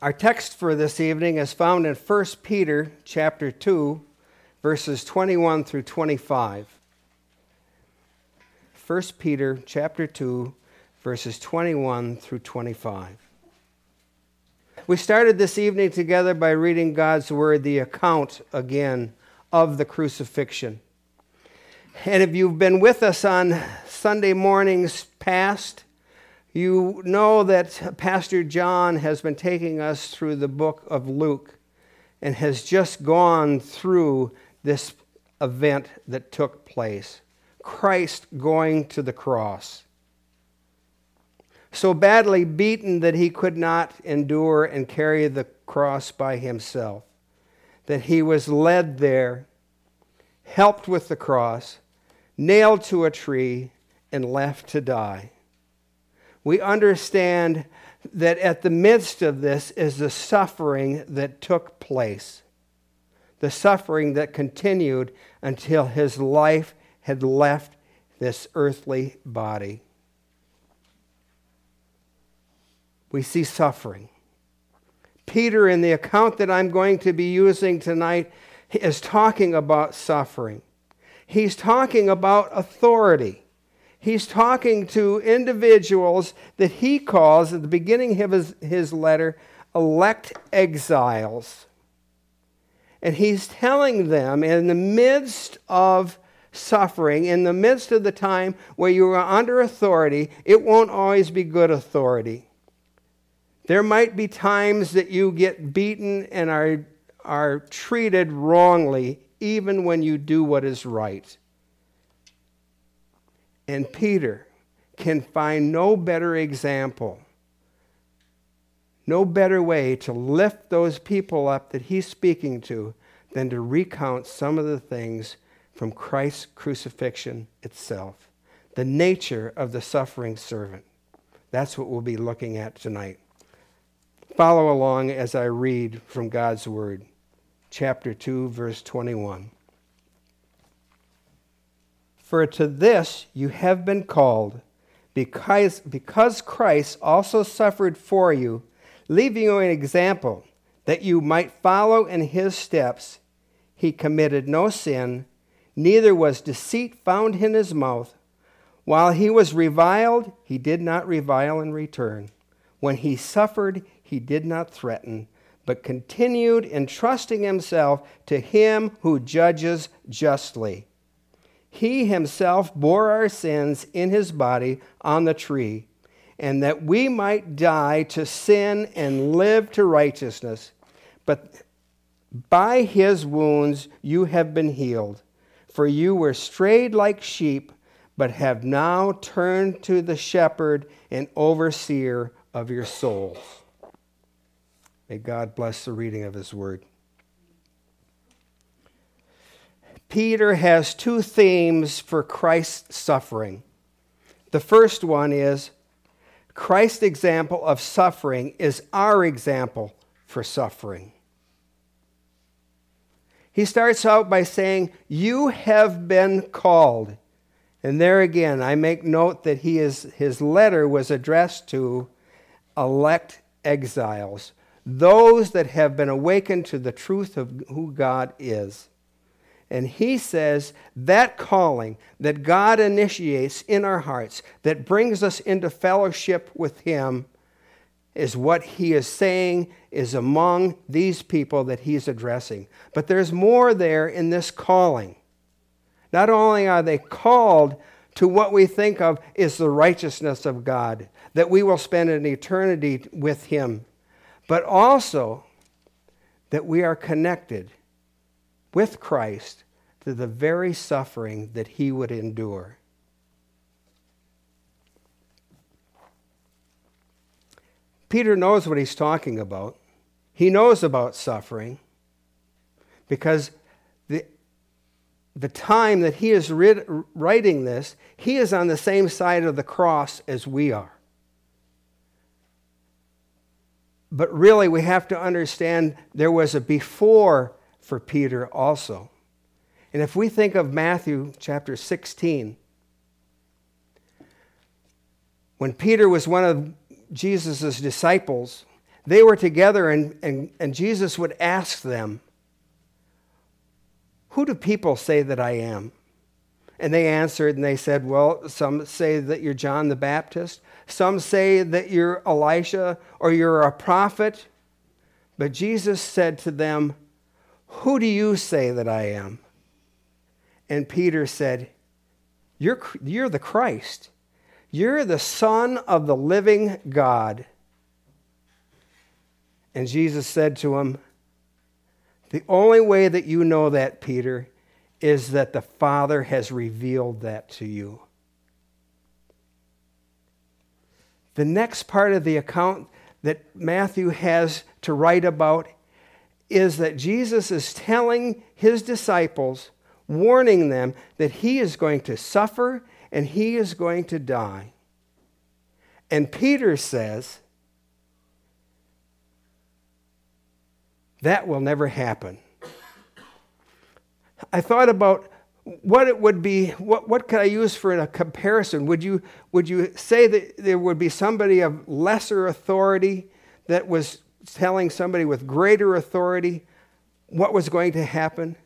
Our text for this evening is found in 1 Peter chapter 2 verses 21 through 25. 1 Peter chapter 2 verses 21 through 25. We started this evening together by reading God's word, the account again of the crucifixion. And if you've been with us on Sunday mornings past, you know that Pastor John has been taking us through the book of Luke and has just gone through this event that took place Christ going to the cross. So badly beaten that he could not endure and carry the cross by himself, that he was led there, helped with the cross, nailed to a tree, and left to die we understand that at the midst of this is the suffering that took place, the suffering that continued until his life had left this earthly body. We see suffering. Peter, in the account that I'm going to be using tonight, is talking about suffering. He's talking about authority he's talking to individuals that he calls, at the beginning of his, his letter, elect exiles. And he's telling them in the midst of suffering, in the midst of the time where you are under authority, it won't always be good authority. There might be times that you get beaten and are, are treated wrongly, even when you do what is right and Peter can find no better example, no better way to lift those people up that he's speaking to than to recount some of the things from Christ's crucifixion itself, the nature of the suffering servant. That's what we'll be looking at tonight. Follow along as I read from God's Word, chapter 2, verse 21. For to this you have been called, because, because Christ also suffered for you, leaving you an example that you might follow in his steps. He committed no sin, neither was deceit found in his mouth. While he was reviled, he did not revile in return. When he suffered, he did not threaten, but continued entrusting himself to him who judges justly. He himself bore our sins in his body on the tree, and that we might die to sin and live to righteousness. But by his wounds you have been healed. For you were strayed like sheep, but have now turned to the shepherd and overseer of your souls. May God bless the reading of his word. Peter has two themes for Christ's suffering. The first one is Christ's example of suffering is our example for suffering. He starts out by saying, You have been called. And there again, I make note that he is, his letter was addressed to elect exiles, those that have been awakened to the truth of who God is. And he says that calling that God initiates in our hearts, that brings us into fellowship with him, is what he is saying is among these people that he's addressing. But there's more there in this calling. Not only are they called to what we think of is the righteousness of God, that we will spend an eternity with him, but also that we are connected with Christ to the very suffering that he would endure. Peter knows what he's talking about. He knows about suffering because the, the time that he is writing this, he is on the same side of the cross as we are. But really, we have to understand there was a before for Peter also. And if we think of Matthew chapter 16, when Peter was one of Jesus' disciples, they were together, and, and, and Jesus would ask them, Who do people say that I am? And they answered and they said, Well, some say that you're John the Baptist, some say that you're Elisha or you're a prophet. But Jesus said to them, Who do you say that I am? And Peter said, You're, you're the Christ. You're the Son of the living God. And Jesus said to him, The only way that you know that, Peter, is that the Father has revealed that to you. The next part of the account that Matthew has to write about is that Jesus is telling his disciples, warning them that he is going to suffer and he is going to die. And Peter says, that will never happen. I thought about what it would be, what, what could I use for a comparison? Would you, would you say that there would be somebody of lesser authority that was telling somebody with greater authority what was going to happen?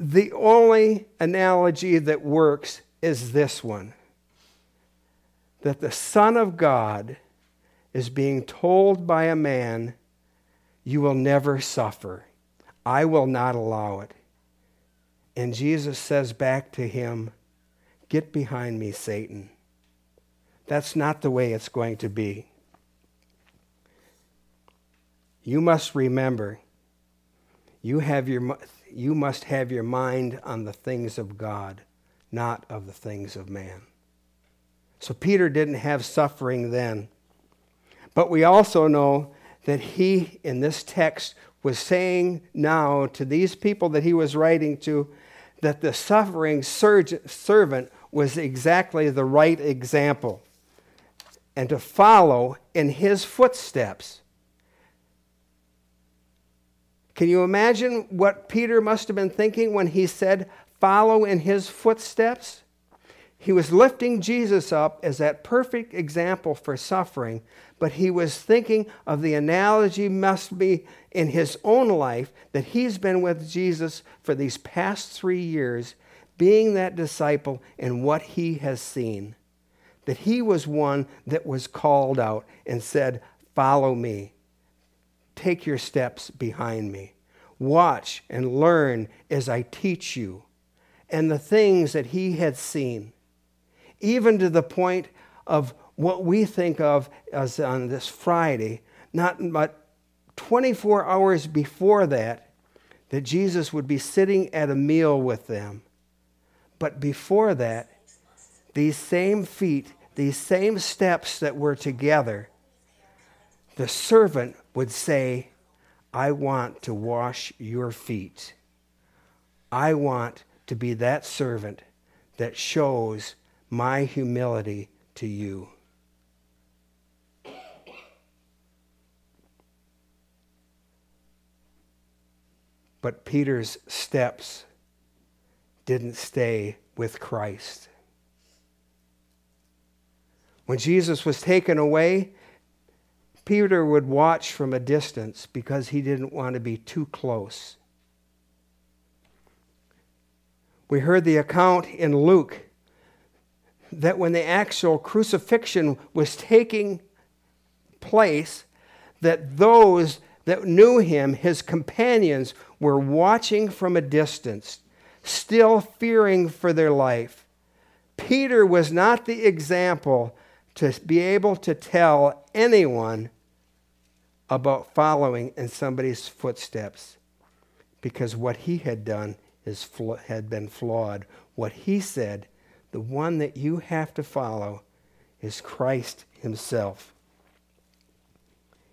The only analogy that works is this one that the Son of God is being told by a man, You will never suffer. I will not allow it. And Jesus says back to him, Get behind me, Satan. That's not the way it's going to be. You must remember, you, have your, you must have your mind on the things of God, not of the things of man. So Peter didn't have suffering then. But we also know that he, in this text, was saying now to these people that he was writing to that the suffering servant was exactly the right example and to follow in his footsteps. Can you imagine what Peter must have been thinking when he said, Follow in his footsteps? He was lifting Jesus up as that perfect example for suffering, but he was thinking of the analogy must be in his own life that he's been with Jesus for these past three years, being that disciple and what he has seen. That he was one that was called out and said, Follow me. Take your steps behind me. Watch and learn as I teach you. And the things that he had seen, even to the point of what we think of as on this Friday, not but 24 hours before that, that Jesus would be sitting at a meal with them. But before that, these same feet, these same steps that were together, the servant would say, I want to wash your feet. I want to be that servant that shows my humility to you. But Peter's steps didn't stay with Christ. When Jesus was taken away, Peter would watch from a distance because he didn't want to be too close. We heard the account in Luke that when the actual crucifixion was taking place, that those that knew him, his companions, were watching from a distance, still fearing for their life. Peter was not the example to be able to tell anyone about following in somebody's footsteps because what he had done is, had been flawed. What he said, the one that you have to follow, is Christ himself.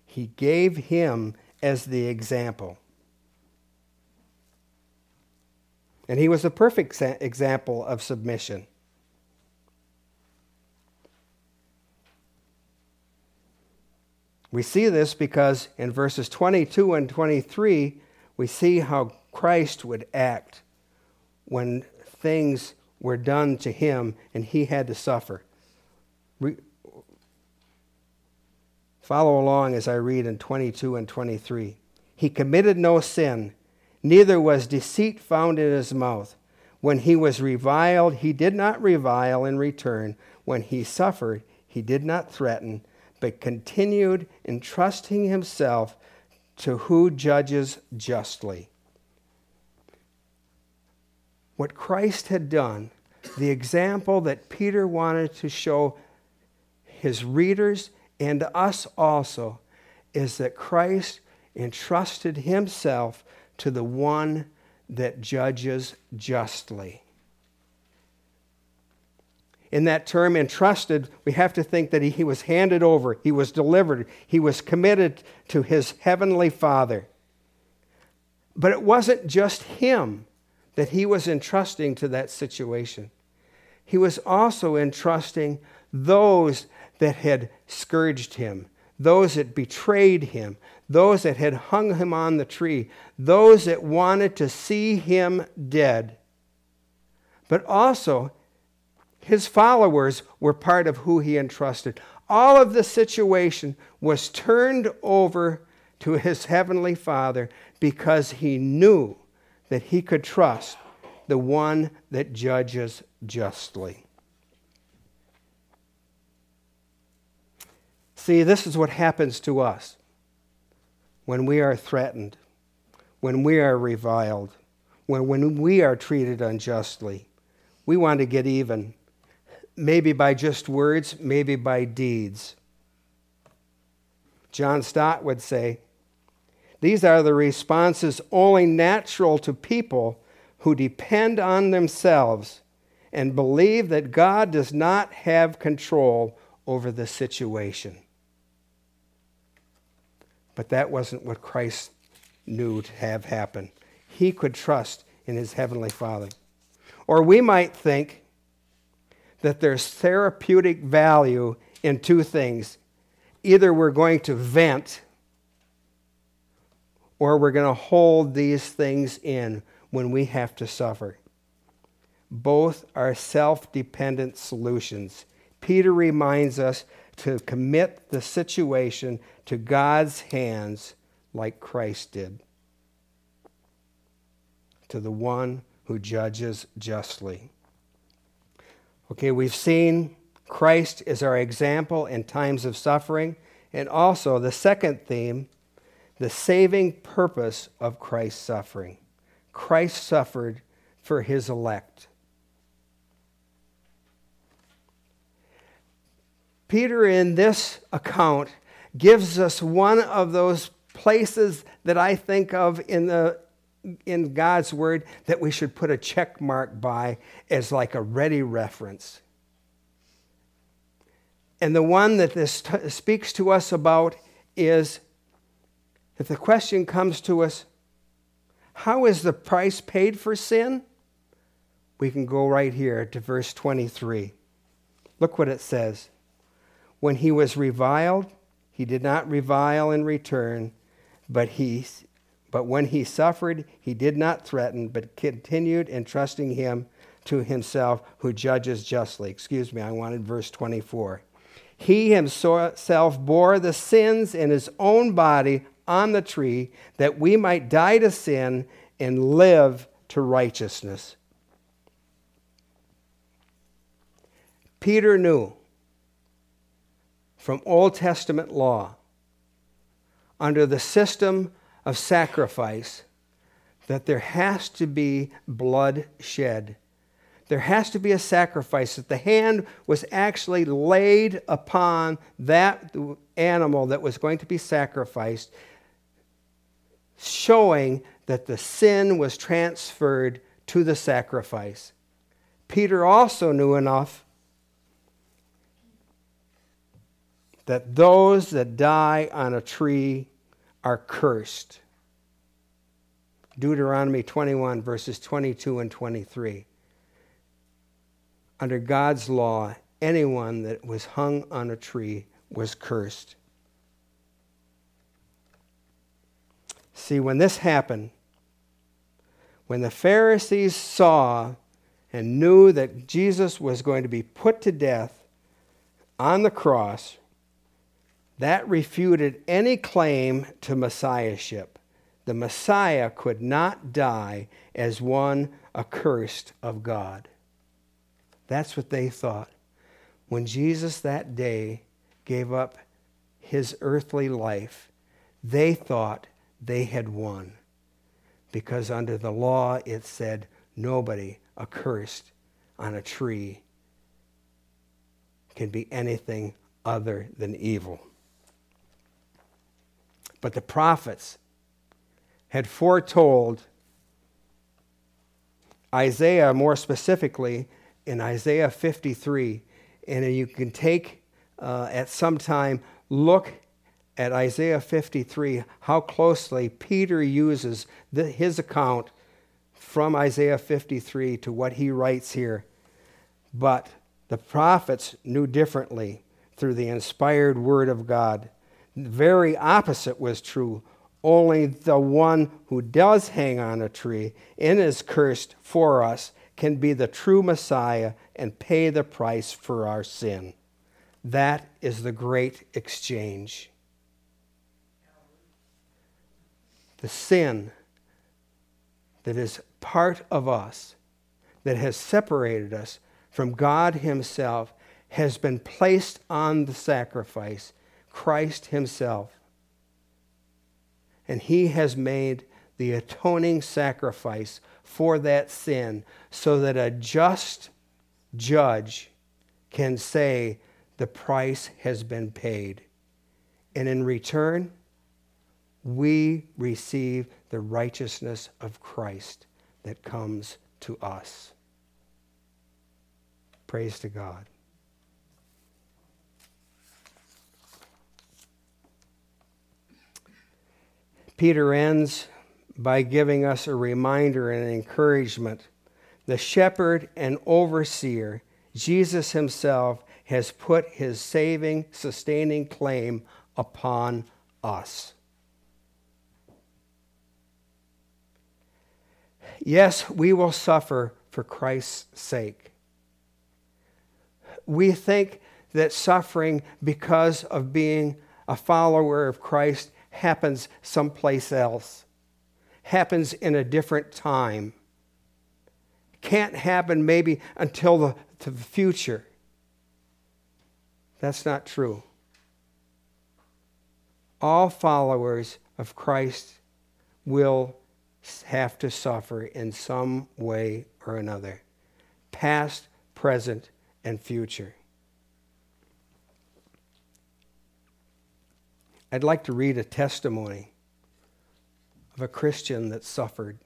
He gave him as the example. And he was a perfect example of submission. We see this because in verses 22 and 23, we see how Christ would act when things were done to him and he had to suffer. Follow along as I read in 22 and 23. He committed no sin, neither was deceit found in his mouth. When he was reviled, he did not revile in return. When he suffered, he did not threaten, but continued entrusting himself to who judges justly. What Christ had done, the example that Peter wanted to show his readers and us also is that Christ entrusted himself to the one that judges justly. In that term, entrusted, we have to think that he, was handed over, he was delivered, he was committed to his heavenly Father. But it wasn't just him that he was entrusting to that situation. He was also entrusting those that had scourged him, those that betrayed him, those that had hung him on the tree, those that wanted to see him dead. But also, his followers were part of who he entrusted. All of the situation was turned over to his heavenly Father because he knew that he could trust the one that judges justly. See, this is what happens to us when we are threatened, when we are reviled, when, when we are treated unjustly. We want to get even, maybe by just words, maybe by deeds. John Stott would say, These are the responses only natural to people who depend on themselves and believe that God does not have control over the situation. But that wasn't what Christ knew to have happen. He could trust in his heavenly Father. Or we might think that there's therapeutic value in two things. Either we're going to vent or we're going to hold these things in when we have to suffer. Both are self dependent solutions. Peter reminds us to commit the situation to God's hands like Christ did, to the one who judges justly. Okay, we've seen Christ is our example in times of suffering, and also the second theme, the saving purpose of Christ's suffering. Christ suffered for his elect. Peter, in this account, gives us one of those places that I think of in, the, in God's Word that we should put a check mark by as like a ready reference. And the one that this t- speaks to us about is if the question comes to us, how is the price paid for sin? We can go right here to verse 23. Look what it says. When he was reviled, he did not revile in return, but, he, but when he suffered, he did not threaten, but continued entrusting him to himself who judges justly. Excuse me, I wanted verse 24. He himself bore the sins in his own body on the tree that we might die to sin and live to righteousness. Peter knew from Old Testament law under the system of sacrifice that there has to be blood shed. There has to be a sacrifice, that the hand was actually laid upon that animal that was going to be sacrificed, showing that the sin was transferred to the sacrifice. Peter also knew enough that those that die on a tree are cursed. Deuteronomy 21, verses 22 and 23. Under God's law, anyone that was hung on a tree was cursed. See, when this happened, when the Pharisees saw and knew that Jesus was going to be put to death on the cross, That refuted any claim to messiahship. The Messiah could not die as one accursed of God. That's what they thought. When Jesus that day gave up his earthly life, they thought they had won. Because under the law it said nobody accursed on a tree can be anything other than evil. But the prophets had foretold Isaiah, more specifically, in Isaiah 53. And you can take uh, at some time, look at Isaiah 53, how closely Peter uses the, his account from Isaiah 53 to what he writes here. But the prophets knew differently through the inspired word of God. Very opposite was true. Only the one who does hang on a tree and is cursed for us can be the true Messiah and pay the price for our sin. That is the great exchange. The sin that is part of us, that has separated us from God Himself, has been placed on the sacrifice, Christ Himself. And He has made the atoning sacrifice for that sin so that a just judge can say, the price has been paid. And in return, we receive the righteousness of Christ that comes to us. Praise to God. Peter ends by giving us a reminder and encouragement. The shepherd and overseer, Jesus himself, has put his saving, sustaining claim upon us. Yes, we will suffer for Christ's sake. We think that suffering because of being a follower of Christ happens someplace else, happens in a different time, can't happen maybe until the, the future. That's not true. All followers of Christ will have to suffer in some way or another, past, present, and future. I'd like to read a testimony of a Christian that suffered.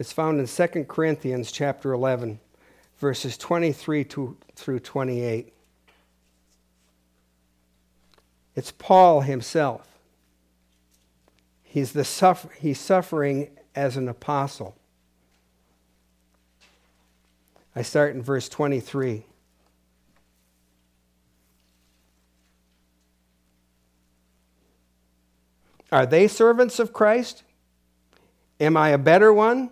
It's found in 2 Corinthians chapter 11, verses 23 to, through 28. It's Paul himself. He's, the suffer- he's suffering as an apostle. I start in verse 23. Are they servants of Christ? Am I a better one?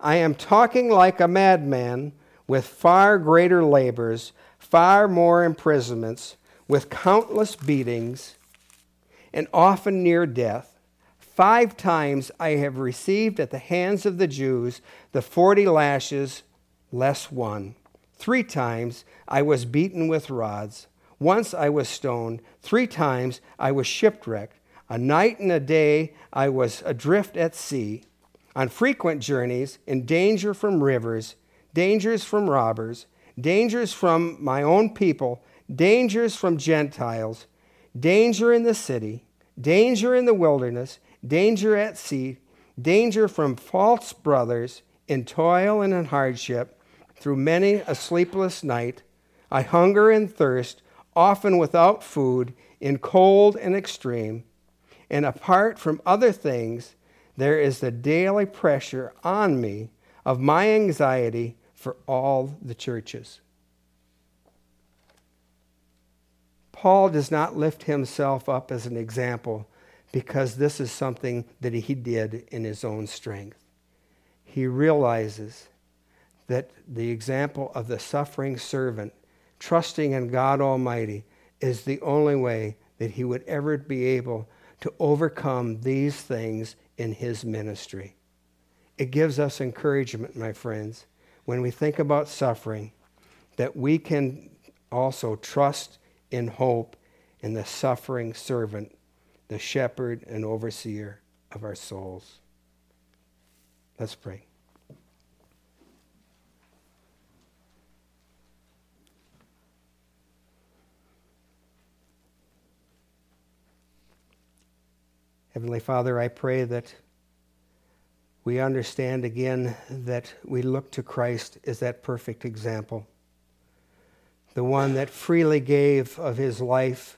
I am talking like a madman with far greater labors, far more imprisonments, with countless beatings, and often near death. Five times I have received at the hands of the Jews the forty lashes less one. Three times I was beaten with rods. Once I was stoned. Three times I was shipwrecked. A night and a day I was adrift at sea, on frequent journeys, in danger from rivers, dangers from robbers, dangers from my own people, dangers from Gentiles, danger in the city, danger in the wilderness danger at sea, danger from false brothers, in toil and in hardship, through many a sleepless night. I hunger and thirst, often without food, in cold and extreme. And apart from other things, there is the daily pressure on me of my anxiety for all the churches. Paul does not lift himself up as an example because this is something that he did in his own strength. He realizes that the example of the suffering servant trusting in God Almighty is the only way that he would ever be able to overcome these things in his ministry. It gives us encouragement, my friends, when we think about suffering, that we can also trust in hope in the suffering servant, the shepherd and overseer of our souls. Let's pray. Heavenly Father, I pray that we understand again that we look to Christ as that perfect example, the one that freely gave of his life,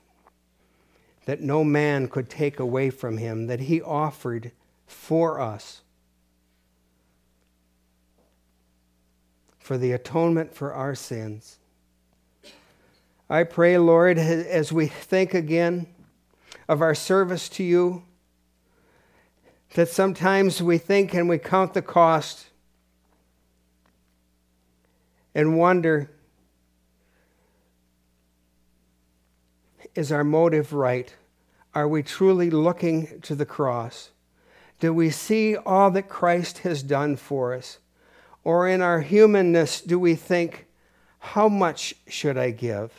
that no man could take away from him, that he offered for us. For the atonement for our sins. I pray, Lord, as we think again of our service to you, that sometimes we think and we count the cost and wonder is our motive right? Are we truly looking to the cross? Do we see all that Christ has done for us? Or in our humanness, do we think, how much should I give?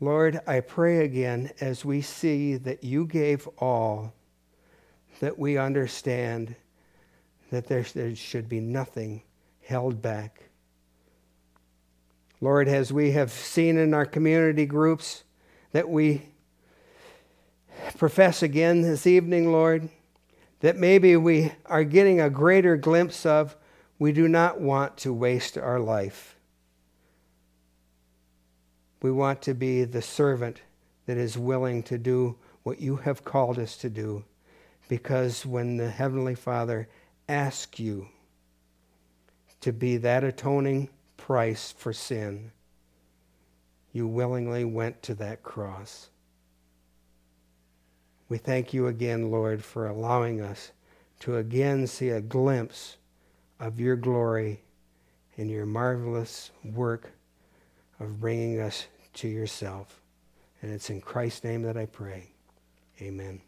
Lord, I pray again as we see that you gave all that we understand that there, there should be nothing held back. Lord, as we have seen in our community groups that we profess again this evening, Lord, that maybe we are getting a greater glimpse of, we do not want to waste our life. We want to be the servant that is willing to do what you have called us to do. Because when the Heavenly Father asks you to be that atoning price for sin, you willingly went to that cross. We thank you again, Lord, for allowing us to again see a glimpse of your glory and your marvelous work of bringing us to yourself. And it's in Christ's name that I pray. Amen.